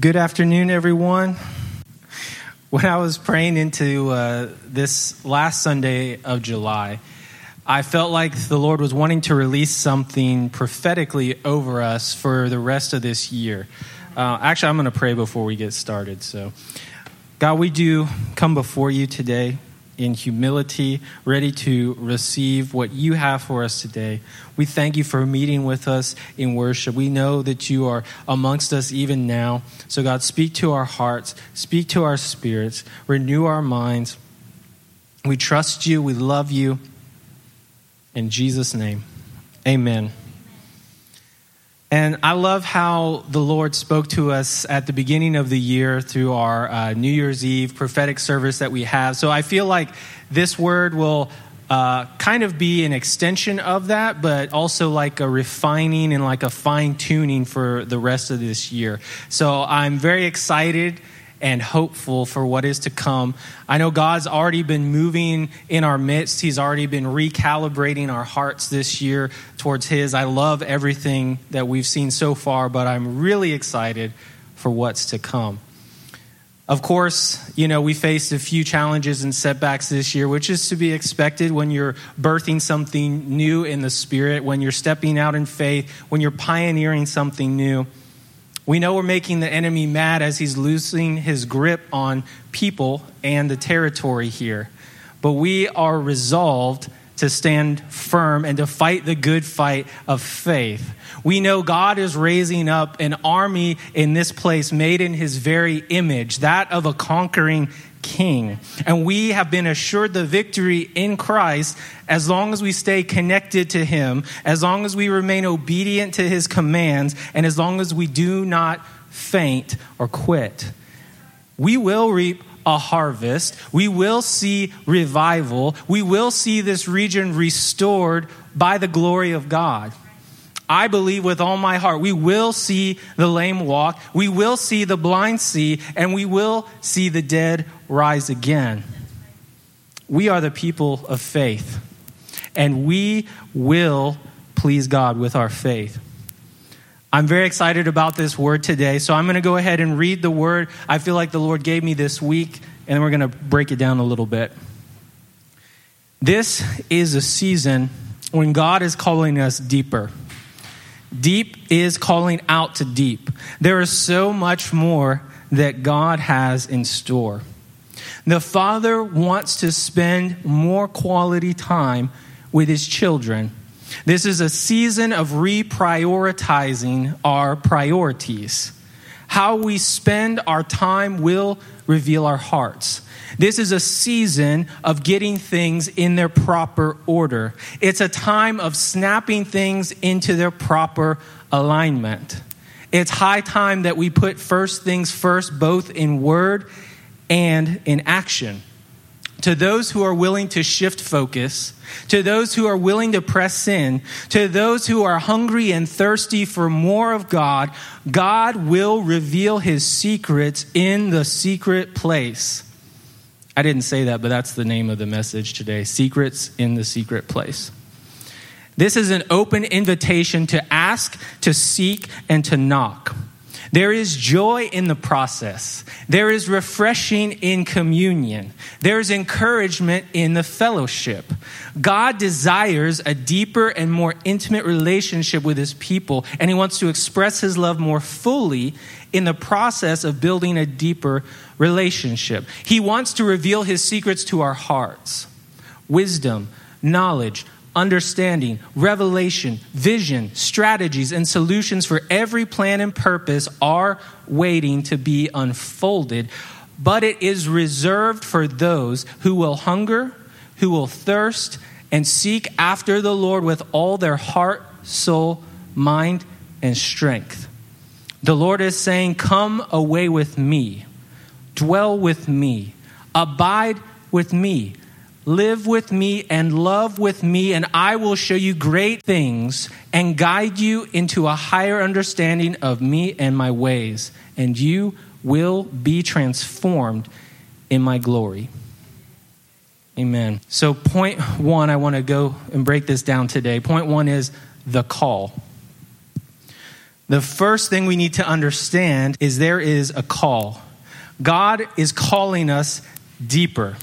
Good afternoon, everyone. When I was praying into uh, this last Sunday of July, I felt like the Lord was wanting to release something prophetically over us for the rest of this year. Uh, actually, I'm going to pray before we get started. So, God, we do come before you today in humility, ready to receive what you have for us today. We thank you for meeting with us in worship. We know that you are amongst us even now. So, God, speak to our hearts, speak to our spirits, renew our minds. We trust you, we love you. In Jesus' name, amen. And I love how the Lord spoke to us at the beginning of the year through our uh, New Year's Eve prophetic service that we have. So I feel like this word will uh, kind of be an extension of that, but also like a refining and like a fine tuning for the rest of this year. So I'm very excited and hopeful for what is to come. I know God's already been moving in our midst. He's already been recalibrating our hearts this year towards His. I love everything that we've seen so far, but I'm really excited for what's to come. Of course, you know, we faced a few challenges and setbacks this year, which is to be expected when you're birthing something new in the Spirit, when you're stepping out in faith, when you're pioneering something new. We know we're making the enemy mad as he's losing his grip on people and the territory here. But we are resolved to stand firm and to fight the good fight of faith. We know God is raising up an army in this place made in his very image, that of a conquering king. And we have been assured the victory in Christ as long as we stay connected to him, as long as we remain obedient to his commands, and as long as we do not faint or quit. We will reap a harvest. We will see revival. We will see this region restored by the glory of God. I believe with all my heart, we will see the lame walk, we will see the blind see, and we will see the dead rise again. We are the people of faith, and we will please God with our faith. I'm very excited about this word today, so I'm going to go ahead and read the word I feel like the Lord gave me this week, and we're going to break it down a little bit. This is a season when God is calling us deeper. Deep is calling out to deep. There is so much more that God has in store. The Father wants to spend more quality time with His children. This is a season of reprioritizing our priorities. How we spend our time will reveal our hearts. This is a season of getting things in their proper order. It's a time of snapping things into their proper alignment. It's high time that we put first things first, both in word and in action. To those who are willing to shift focus, to those who are willing to press in, to those who are hungry and thirsty for more of God, God will reveal his secrets in the secret place. I didn't say that, but that's the name of the message today Secrets in the Secret Place. This is an open invitation to ask, to seek, and to knock. There is joy in the process. There is refreshing in communion. There is encouragement in the fellowship. God desires a deeper and more intimate relationship with his people, and he wants to express his love more fully in the process of building a deeper relationship. He wants to reveal his secrets to our hearts wisdom, knowledge, understanding, revelation, vision, strategies, and solutions for every plan and purpose are waiting to be unfolded. But it is reserved for those who will hunger, who will thirst, and seek after the Lord with all their heart, soul, mind, and strength. The Lord is saying, Come away with me, dwell with me, abide with me, live with me, and love with me, and I will show you great things and guide you into a higher understanding of me and my ways, and you will be transformed in my glory. Amen. So, point one, I want to go and break this down today. Point one is the call. The first thing we need to understand is there is a call. God is calling us deeper.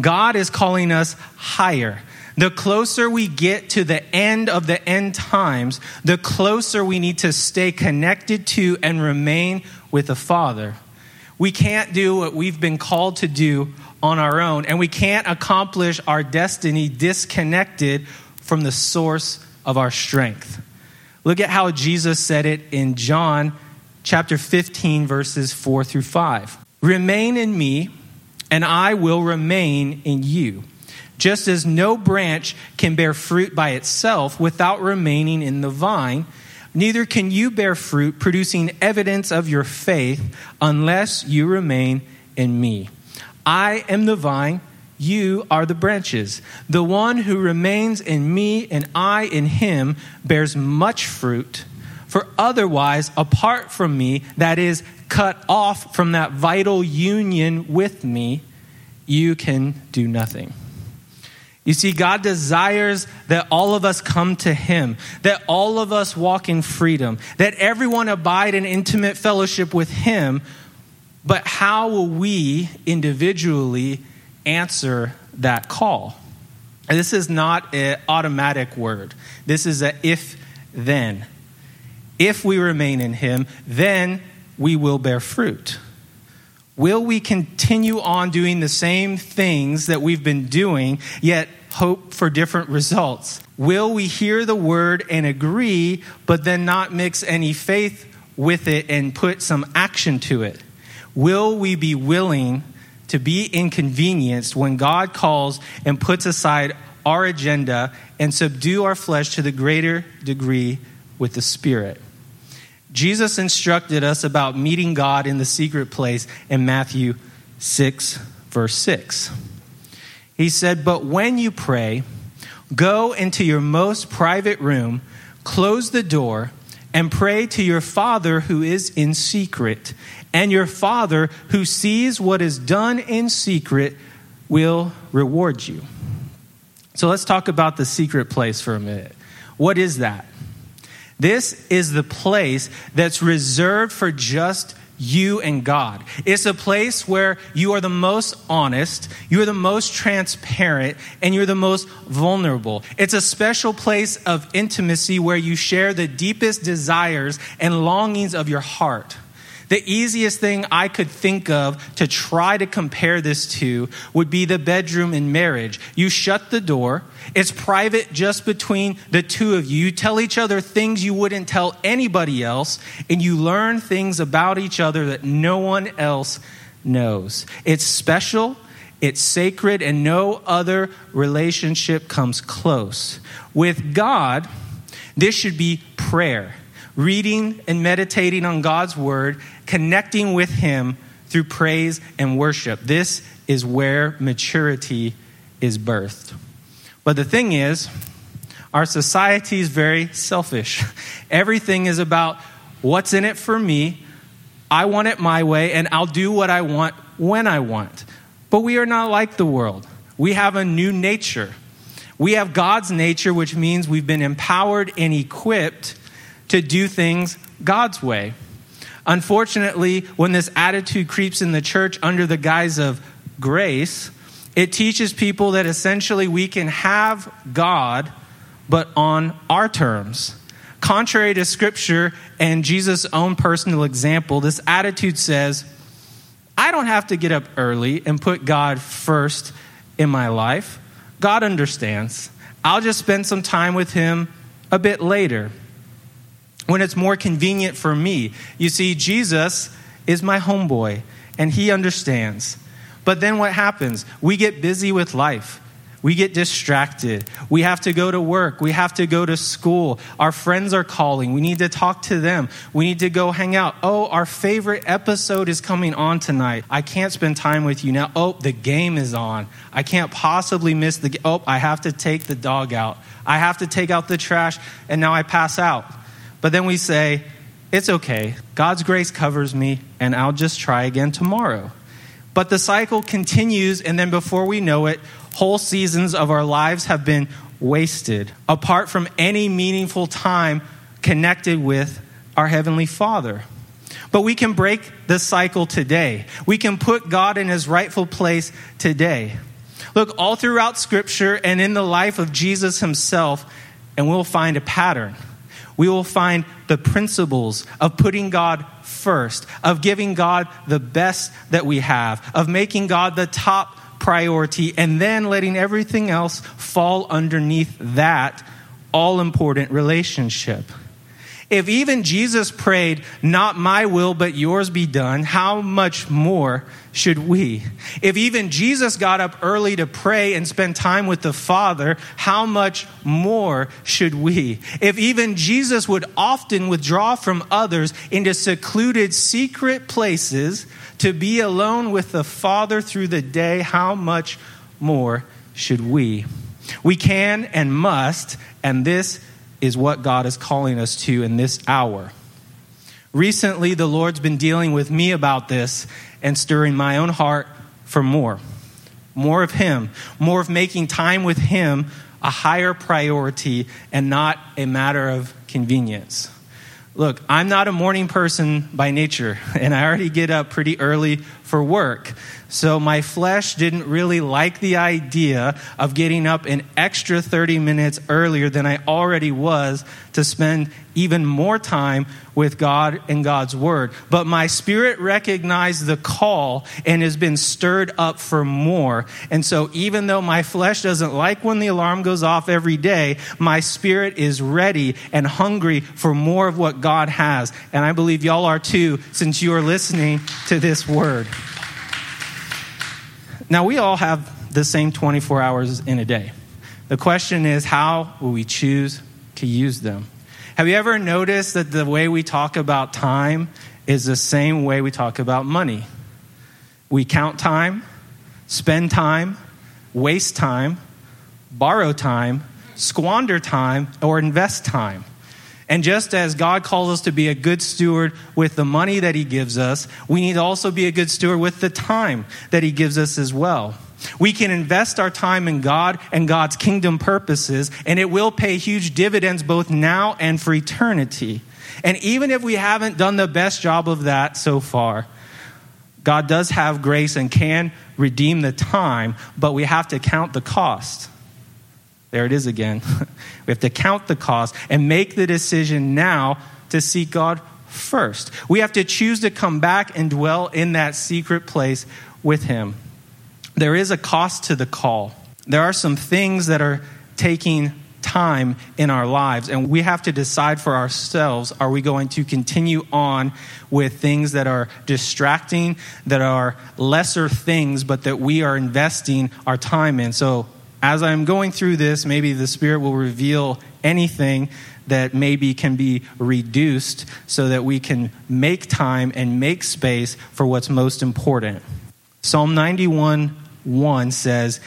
God is calling us higher. The closer we get to the end of the end times, the closer we need to stay connected to and remain with the Father. We can't do what we've been called to do on our own, and we can't accomplish our destiny disconnected from the source of our strength. Look at how Jesus said it in John chapter 15, verses 4 through 5. Remain in me, and I will remain in you. Just as no branch can bear fruit by itself without remaining in the vine, neither can you bear fruit producing evidence of your faith unless you remain in me. I am the vine, you are the branches. The one who remains in me and I in him bears much fruit. For otherwise, apart from me, that is, cut off from that vital union with me, you can do nothing. You see, God desires that all of us come to Him, that all of us walk in freedom, that everyone abide in intimate fellowship with Him. But how will we individually answer that call? And this is not an automatic word, this is a if then. If we remain in Him, then we will bear fruit. Will we continue on doing the same things that we've been doing, yet hope for different results? Will we hear the word and agree, but then not mix any faith with it and put some action to it? Will we be willing to be inconvenienced when God calls and puts aside our agenda and subdue our flesh to the greater degree with the Spirit? Jesus instructed us about meeting God in the secret place in Matthew 6, verse 6. He said, But when you pray, go into your most private room, close the door, and pray to your Father who is in secret. And your Father who sees what is done in secret will reward you. So let's talk about the secret place for a minute. What is that? This is the place that's reserved for just you and God. It's a place where you are the most honest, you are the most transparent, and you're the most vulnerable. It's a special place of intimacy where you share the deepest desires and longings of your heart. The easiest thing I could think of to try to compare this to would be the bedroom in marriage. You shut the door, it's private just between the two of you. You tell each other things you wouldn't tell anybody else, and you learn things about each other that no one else knows. It's special. It's sacred, and no other relationship comes close. With God, this should be prayer reading and meditating on God's word, connecting with Him through praise and worship. This is where maturity is birthed. But the thing is, our society is very selfish. Everything is about what's in it for me. I want it my way, and I'll do what I want when I want. But we are not like the world. We have a new nature. We have God's nature, which means we've been empowered and equipped to do things God's way. Unfortunately, when this attitude creeps in the church under the guise of grace, it teaches people that essentially we can have God, but on our terms. Contrary to scripture and Jesus' own personal example, this attitude says, I don't have to get up early and put God first in my life. God understands. I'll just spend some time with Him a bit later when it's more convenient for me. You see, Jesus is my homeboy, and he understands. But then what happens? We get busy with life. We get distracted. We have to go to work. We have to go to school. Our friends are calling. We need to talk to them. We need to go hang out. Oh, our favorite episode is coming on tonight. I can't spend time with you now. Oh, the game is on. I can't possibly miss the Oh, I have to take the dog out. I have to take out the trash and now I pass out. But then we say, it's okay. God's grace covers me, and I'll just try again tomorrow. But the cycle continues, and then before we know it, whole seasons of our lives have been wasted apart from any meaningful time connected with our Heavenly Father. But we can break the cycle today. We can put God in his rightful place today. Look all throughout Scripture and in the life of Jesus himself, and we'll find a pattern. We will find the principles of putting God first, of giving God the best that we have, of making God the top priority, and then letting everything else fall underneath that all important relationship. If even Jesus prayed, Not my will, but yours be done, how much more should we? If even Jesus got up early to pray and spend time with the Father, how much more should we? If even Jesus would often withdraw from others into secluded, secret places to be alone with the Father through the day, how much more should we? We can and must, and this is what God is calling us to in this hour. Recently, the Lord's been dealing with me about this and stirring my own heart for more. More of Him, more of making time with Him a higher priority and not a matter of convenience. Look, I'm not a morning person by nature, and I already get up pretty early for work. So my flesh didn't really like the idea of getting up an extra 30 minutes earlier than I already was to spend even more time with God and God's Word. But my spirit recognized the call and has been stirred up for more. And so even though my flesh doesn't like when the alarm goes off every day, my spirit is ready and hungry for more of what God has. And I believe y'all are too, since you are listening to this Word. Now, we all have the same 24 hours in a day. The question is, how will we choose to use them? Have you ever noticed that the way we talk about time is the same way we talk about money? We count time, spend time, waste time, borrow time, squander time, or invest time. And just as God calls us to be a good steward with the money that He gives us, we need to also be a good steward with the time that He gives us as well. We can invest our time in God and God's kingdom purposes, and it will pay huge dividends both now and for eternity. And even if we haven't done the best job of that so far, God does have grace and can redeem the time, but we have to count the cost. There it is again. we have to count the cost and make the decision now to seek God first. We have to choose to come back and dwell in that secret place with Him. There is a cost to the call. There are some things that are taking time in our lives, and we have to decide for ourselves are we going to continue on with things that are distracting, that are lesser things, but that we are investing our time in? So, as I'm going through this, maybe the Spirit will reveal anything that maybe can be reduced so that we can make time and make space for what's most important. Psalm 91 1 says,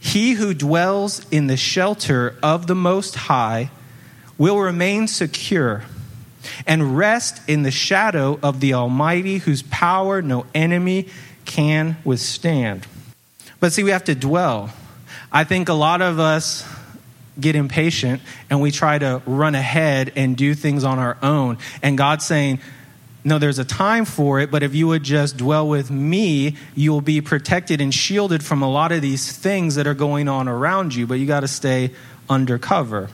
He who dwells in the shelter of the Most High will remain secure and rest in the shadow of the Almighty, whose power no enemy can withstand. But see, we have to dwell. I think a lot of us get impatient and we try to run ahead and do things on our own. And God's saying, no, there's a time for it, but if you would just dwell with me, you'll be protected and shielded from a lot of these things that are going on around you, but you got to stay undercover.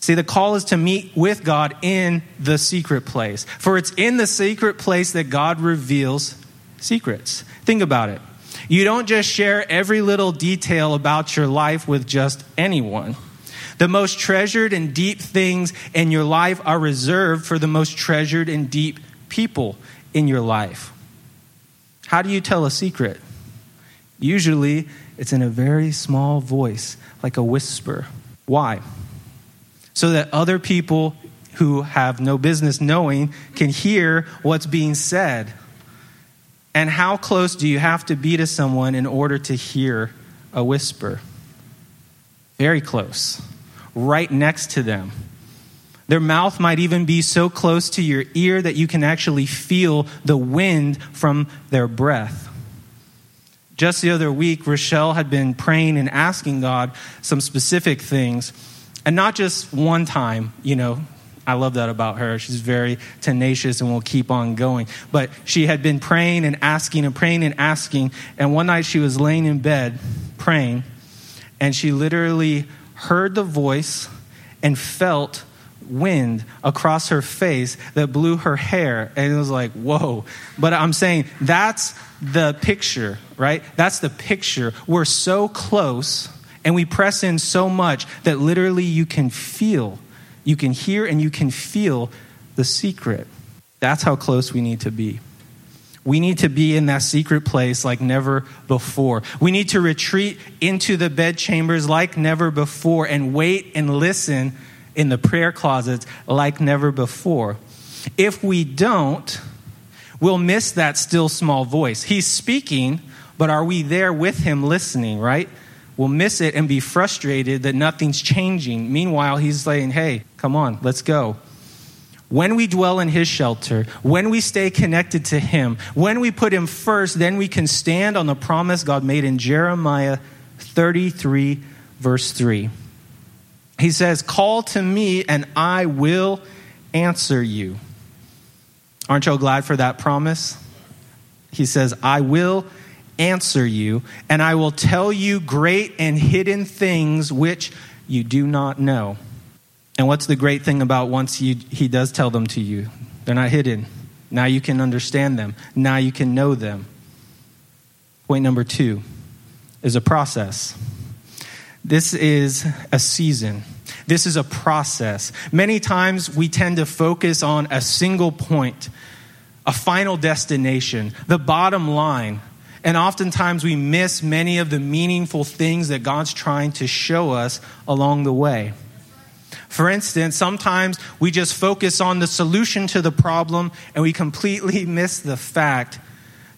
See, the call is to meet with God in the secret place. For it's in the secret place that God reveals secrets. Think about it. You don't just share every little detail about your life with just anyone. The most treasured and deep things in your life are reserved for the most treasured and deep people in your life. How do you tell a secret? Usually, it's in a very small voice, like a whisper. Why? So that other people who have no business knowing can hear what's being said. And how close do you have to be to someone in order to hear a whisper? Very close, right next to them. Their mouth might even be so close to your ear that you can actually feel the wind from their breath. Just the other week, Rochelle had been praying and asking God some specific things. And not just one time, you know, I love that about her. She's very tenacious and will keep on going. But she had been praying and asking and praying and asking. And one night she was laying in bed praying, and she literally heard the voice and felt wind across her face that blew her hair. And it was like, whoa. But I'm saying that's the picture, right? That's the picture. We're so close and we press in so much that literally you can feel, you can hear, and you can feel the secret. That's how close we need to be. We need to be in that secret place like never before. We need to retreat into the bedchambers like never before and wait and listen in the prayer closets like never before. If we don't, we'll miss that still small voice. He's speaking, but are we there with him listening, right? We'll miss it and be frustrated that nothing's changing. Meanwhile, he's saying, hey, come on, let's go. When we dwell in his shelter, when we stay connected to him, when we put him first, then we can stand on the promise God made in Jeremiah 33, verse 3. He says, Call to me and I will answer you. Aren't you glad for that promise? He says, I will answer you, and I will tell you great and hidden things which you do not know. And what's the great thing about once you, he does tell them to you? They're not hidden. Now you can understand them. Now you can know them. Point number two is a process. This is a season. This is a process. Many times we tend to focus on a single point, a final destination, the bottom line. And oftentimes we miss many of the meaningful things that God's trying to show us along the way. For instance, sometimes we just focus on the solution to the problem and we completely miss the fact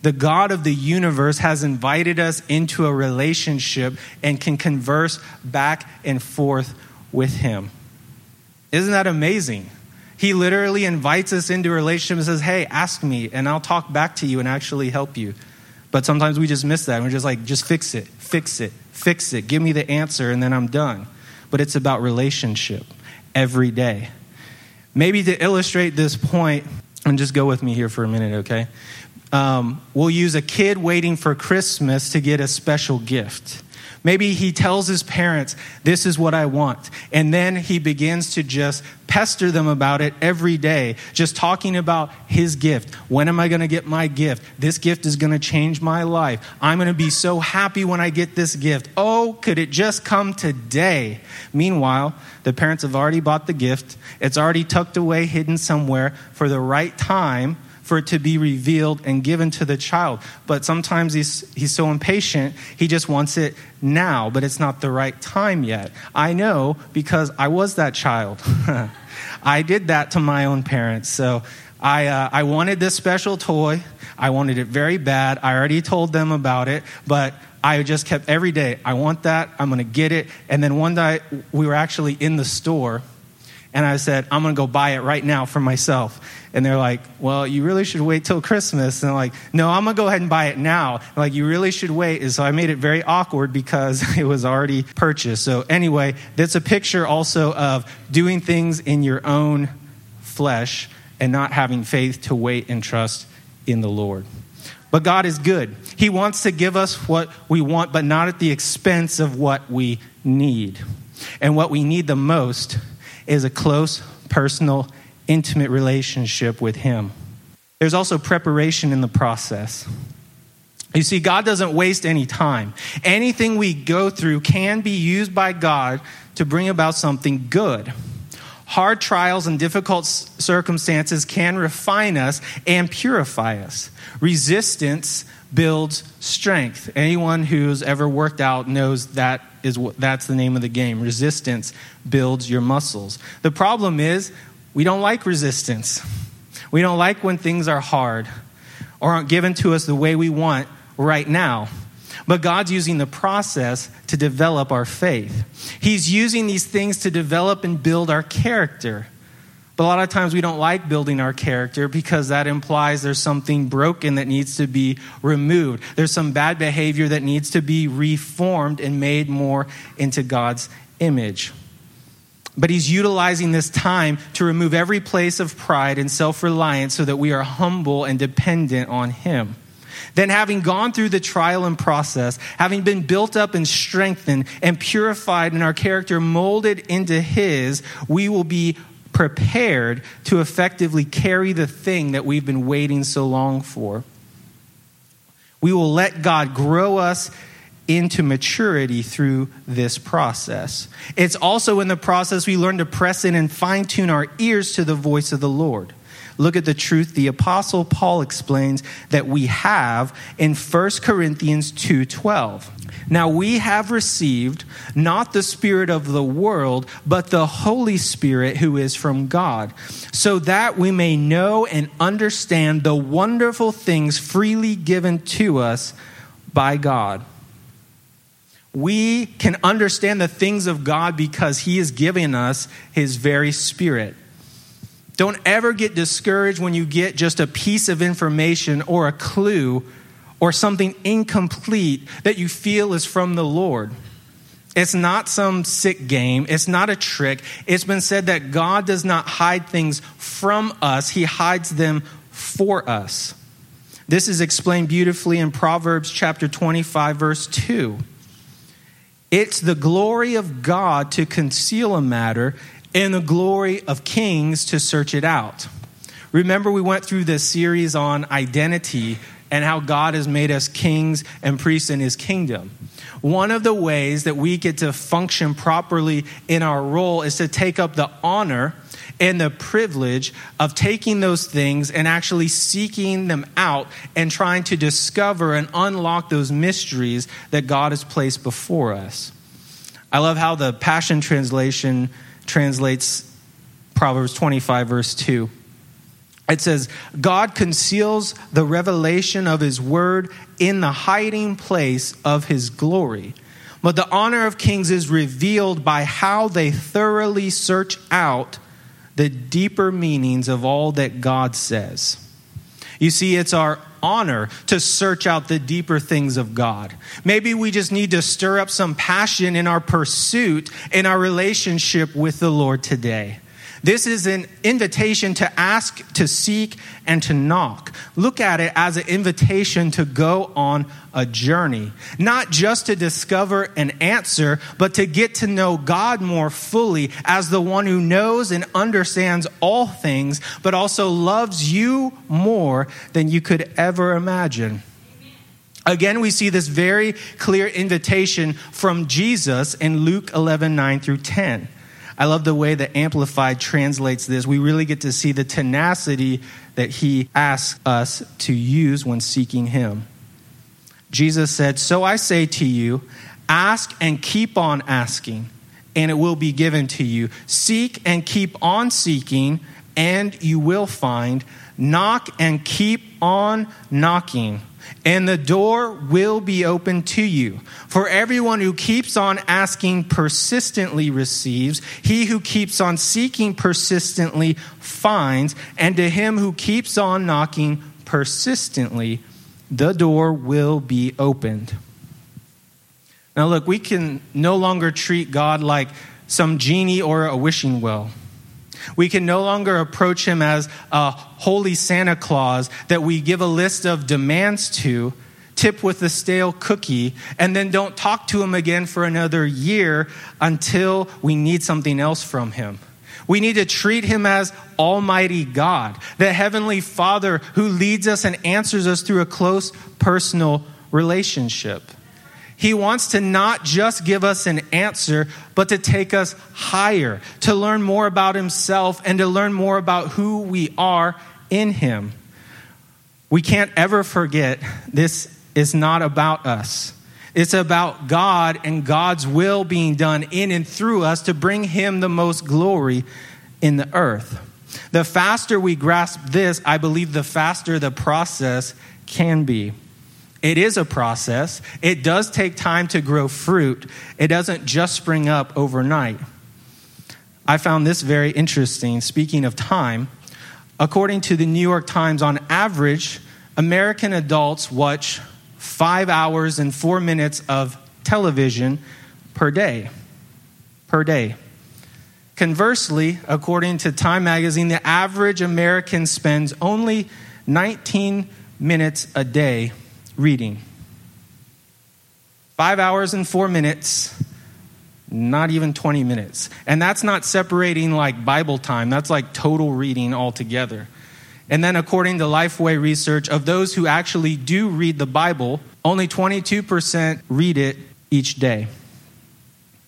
the God of the universe has invited us into a relationship and can converse back and forth with Him. Isn't that amazing? He literally invites us into a relationship and says, Hey, ask me, and I'll talk back to you and actually help you. But sometimes we just miss that. We're just like, just fix it, fix it, fix it. Give me the answer, and then I'm done. But it's about relationship every day. Maybe to illustrate this point, and just go with me here for a minute, okay? um, will use a kid waiting for Christmas to get a special gift. Maybe he tells his parents, This is what I want. And then he begins to just pester them about it every day, just talking about his gift. When am I going to get my gift? This gift is going to change my life. I'm going to be so happy when I get this gift. Oh, could it just come today? Meanwhile, the parents have already bought the gift, it's already tucked away, hidden somewhere for the right time for it to be revealed and given to the child. But sometimes he's, he's so impatient, he just wants it now, but it's not the right time yet. I know because I was that child. I did that to my own parents. So I, uh, I wanted this special toy. I wanted it very bad. I already told them about it, but I just kept every day, I want that. I'm going to get it. And then one day we were actually in the store and I said, I'm going to go buy it right now for myself. And they're like, Well, you really should wait till Christmas. And I'm like, No, I'm going to go ahead and buy it now. And like, you really should wait. And so I made it very awkward because it was already purchased. So, anyway, that's a picture also of doing things in your own flesh and not having faith to wait and trust in the Lord. But God is good. He wants to give us what we want, but not at the expense of what we need. And what we need the most is a close, personal, intimate relationship with Him. There's also preparation in the process. You see, God doesn't waste any time. Anything we go through can be used by God to bring about something good. Hard trials and difficult circumstances can refine us and purify us. Resistance builds strength. Anyone who's ever worked out knows that is what that's the name of the game. Resistance builds your muscles. The problem is we don't like resistance. We don't like when things are hard or aren't given to us the way we want right now. But God's using the process to develop our faith. He's using these things to develop and build our character. But a lot of times we don't like building our character because that implies there's something broken that needs to be removed. There's some bad behavior that needs to be reformed and made more into God's image. But he's utilizing this time to remove every place of pride and self reliance so that we are humble and dependent on him. Then, having gone through the trial and process, having been built up and strengthened and purified and our character molded into his, we will be prepared to effectively carry the thing that we've been waiting so long for. We will let God grow us into maturity through this process. It's also in the process we learn to press in and fine tune our ears to the voice of the Lord. Look at the truth the apostle Paul explains that we have in 1 Corinthians 2:12. Now we have received not the spirit of the world, but the Holy Spirit who is from God, so that we may know and understand the wonderful things freely given to us by God. We can understand the things of God because He is giving us His very Spirit. Don't ever get discouraged when you get just a piece of information or a clue or something incomplete that you feel is from the Lord. It's not some sick game. It's not a trick. It's been said that God does not hide things from us, He hides them for us. This is explained beautifully in Proverbs chapter 25, verse 2. It's the glory of God to conceal a matter and the glory of kings to search it out. Remember, we went through this series on identity and how God has made us kings and priests in his kingdom. One of the ways that we get to function properly in our role is to take up the honor and the privilege of taking those things and actually seeking them out and trying to discover and unlock those mysteries that God has placed before us. I love how the Passion Translation translates Proverbs 25, verse 2. It says, God conceals the revelation of his word in the hiding place of his glory. But the honor of kings is revealed by how they thoroughly search out the deeper meanings of all that God says. You see, it's our honor to search out the deeper things of God. Maybe we just need to stir up some passion in our pursuit, in our relationship with the Lord today. This is an invitation to ask, to seek, and to knock. Look at it as an invitation to go on a journey, not just to discover an answer, but to get to know God more fully as the one who knows and understands all things, but also loves you more than you could ever imagine. Again, we see this very clear invitation from Jesus in Luke 11 9 through 10. I love the way that Amplified translates this. We really get to see the tenacity that he asks us to use when seeking him. Jesus said, So I say to you, ask and keep on asking, and it will be given to you. Seek and keep on seeking, and you will find. Knock and keep on knocking and the door will be open to you. For everyone who keeps on asking persistently receives, he who keeps on seeking persistently finds, and to him who keeps on knocking persistently, the door will be opened. Now, look, we can no longer treat God like some genie or a wishing well. We can no longer approach him as a holy Santa Claus that we give a list of demands to, tip with a stale cookie, and then don't talk to him again for another year until we need something else from him. We need to treat him as Almighty God, the Heavenly Father who leads us and answers us through a close personal relationship. He wants to not just give us an answer, but to take us higher, to learn more about Himself and to learn more about who we are in Him. We can't ever forget this is not about us. It's about God and God's will being done in and through us to bring Him the most glory in the earth. The faster we grasp this, I believe the faster the process can be. It is a process. It does take time to grow fruit. It doesn't just spring up overnight. I found this very interesting. Speaking of time, according to the New York Times, on average, American adults watch five hours and four minutes of television per day. Per day. Conversely, according to Time magazine, the average American spends only 19 minutes a day reading. Five hours and four minutes, not even 20 minutes. And that's not separating like Bible time, that's like total reading altogether. And then, according to Lifeway research, of those who actually do read the Bible, only 22% read it each day.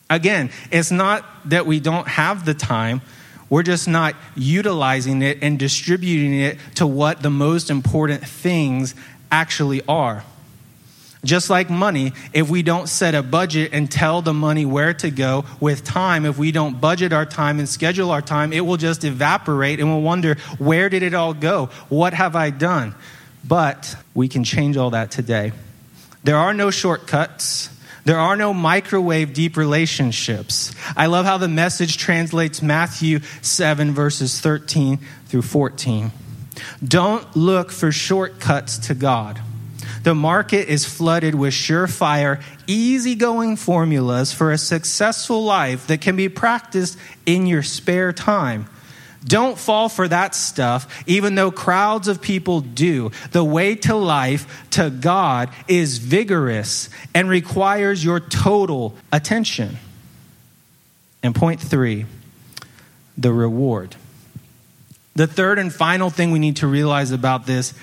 Again, it's not that we don't have the time, we're just not utilizing it and distributing it to what the most important things actually are. Just like money, if we don't set a budget and tell the money where to go with time, if we don't budget our time and schedule our time, it will just evaporate and we'll wonder, where did it all go? What have I done? But we can change all that today. There are no shortcuts. There are no microwave deep relationships. I love how the message translates Matthew 7, verses 13 through 14. Don't look for shortcuts to God. The market is flooded with surefire, easygoing formulas for a successful life that can be practiced in your spare time. Don't fall for that stuff, even though crowds of people do. The way to life, to God, is vigorous and requires your total attention. And point three, the reward. The third and final thing we need to realize about this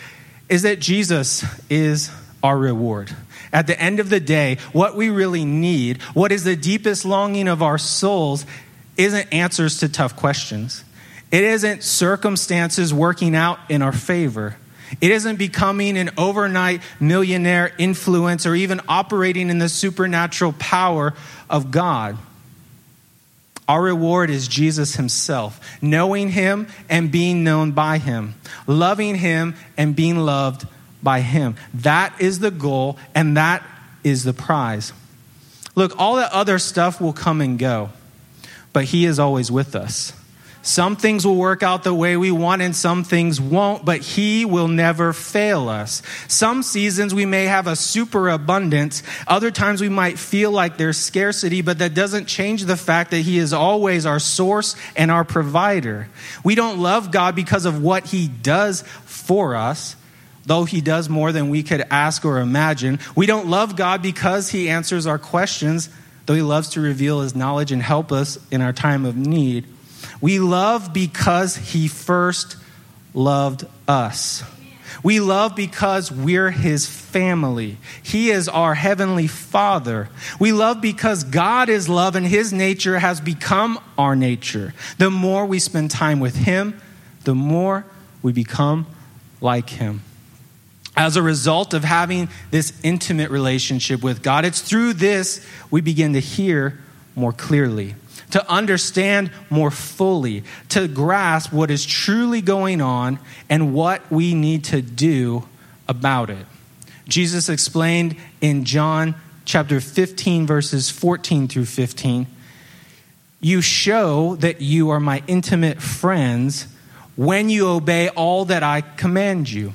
is that Jesus is our reward. At the end of the day, what we really need, what is the deepest longing of our souls, isn't answers to tough questions. It isn't circumstances working out in our favor. It isn't becoming an overnight millionaire influence or even operating in the supernatural power of God. Our reward is Jesus Himself, knowing Him and being known by Him, loving Him and being loved by Him. That is the goal and that is the prize. Look, all that other stuff will come and go, but He is always with us. Some things will work out the way we want and some things won't, but He will never fail us. Some seasons we may have a superabundance. Other times we might feel like there's scarcity, but that doesn't change the fact that He is always our source and our provider. We don't love God because of what He does for us. Though he does more than we could ask or imagine. We don't love God because he answers our questions, though he loves to reveal his knowledge and help us in our time of need. We love because he first loved us. We love because we're his family. He is our heavenly father. We love because God is love and his nature has become our nature. The more we spend time with him, the more we become like him. As a result of having this intimate relationship with God, it's through this we begin to hear more clearly to understand more fully, to grasp what is truly going on and what we need to do about it. Jesus explained in John chapter 15, verses 14 through 15 You show that you are my intimate friends when you obey all that I command you.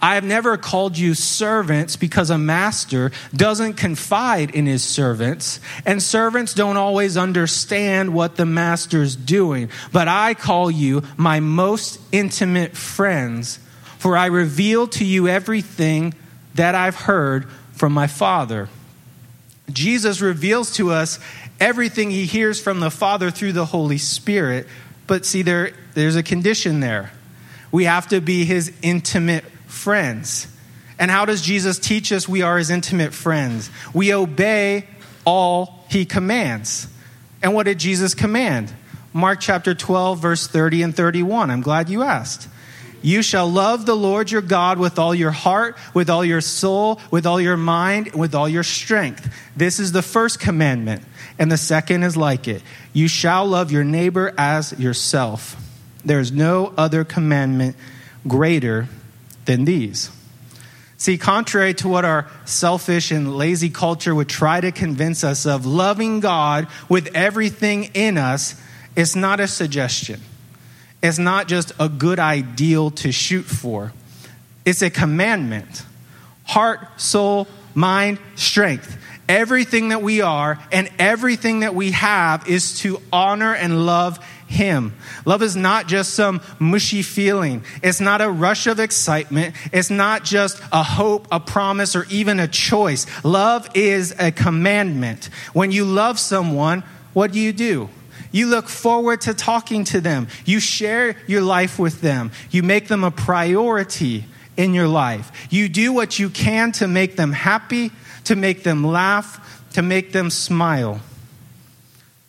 I have never called you servants because a master doesn't confide in his servants, and servants don't always understand what the master's doing. But I call you my most intimate friends, for I reveal to you everything that I've heard from my Father. Jesus reveals to us everything he hears from the Father through the Holy Spirit. But see, there, there's a condition there. We have to be his intimate friends. And how does Jesus teach us we are his intimate friends? We obey all he commands. And what did Jesus command? Mark chapter 12, verse 30 and 31. I'm glad you asked. You shall love the Lord your God with all your heart, with all your soul, with all your mind, with all your strength. This is the first commandment. And the second is like it. You shall love your neighbor as yourself. There is no other commandment greater than these. See, contrary to what our selfish and lazy culture would try to convince us of, loving God with everything in us is not a suggestion. It's not just a good ideal to shoot for, it's a commandment. Heart, soul, mind, strength. Everything that we are and everything that we have is to honor and love Him. Love is not just some mushy feeling. It's not a rush of excitement. It's not just a hope, a promise, or even a choice. Love is a commandment. When you love someone, what do you do? You look forward to talking to them. You share your life with them. You make them a priority in your life. You do what you can to make them happy to make them laugh, to make them smile.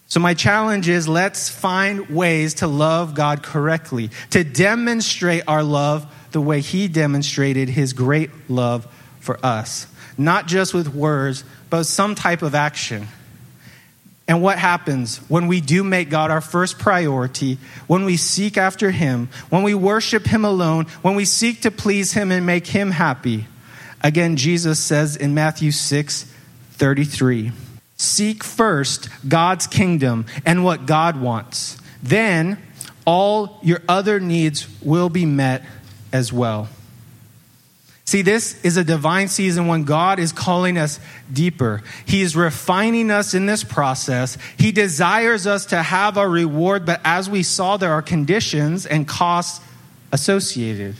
So, my challenge is let's find ways to love God correctly, to demonstrate our love the way He demonstrated His great love for us. Not just with words, but some type of action. And what happens when we do make God our first priority, when we seek after Him, when we worship Him alone, when we seek to please Him and make Him happy? Again, Jesus says in Matthew 6 33, Seek first God's kingdom and what God wants. Then all your other needs will be met as well. See, this is a divine season when God is calling us deeper. He is refining us in this process. He desires us to have a reward, but as we saw, there are conditions and costs associated.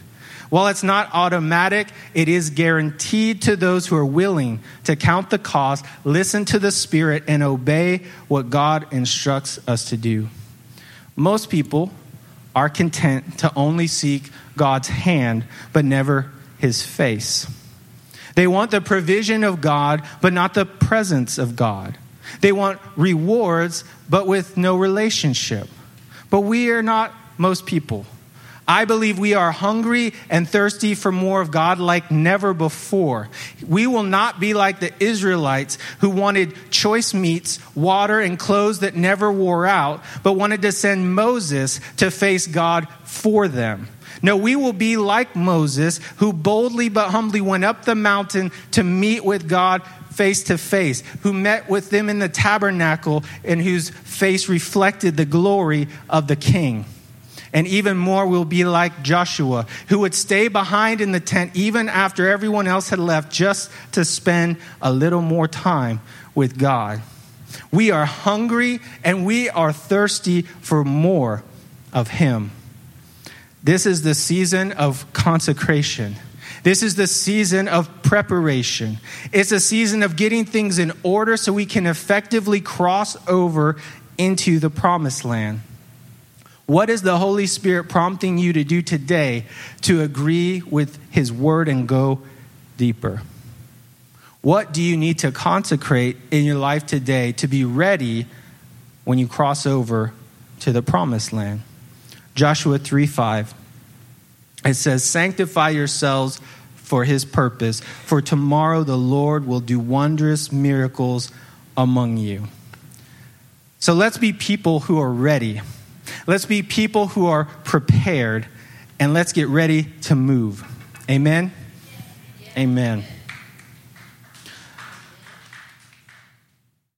While it's not automatic, it is guaranteed to those who are willing to count the cost, listen to the Spirit, and obey what God instructs us to do. Most people are content to only seek God's hand, but never his face. They want the provision of God, but not the presence of God. They want rewards, but with no relationship. But we are not most people. I believe we are hungry and thirsty for more of God like never before. We will not be like the Israelites who wanted choice meats, water, and clothes that never wore out, but wanted to send Moses to face God for them. No, we will be like Moses, who boldly but humbly went up the mountain to meet with God face to face, who met with them in the tabernacle and whose face reflected the glory of the king. And even more, we'll be like Joshua, who would stay behind in the tent even after everyone else had left, just to spend a little more time with God. We are hungry and we are thirsty for more of Him. This is the season of consecration. This is the season of preparation. It's a season of getting things in order so we can effectively cross over into the promised land. What is the Holy Spirit prompting you to do today to agree with His word and go deeper? What do you need to consecrate in your life today to be ready when you cross over to the promised land? Joshua 3 5. It says, Sanctify yourselves for his purpose, for tomorrow the Lord will do wondrous miracles among you. So let's be people who are ready Let's be people who are prepared and let's get ready to move. Amen. Amen.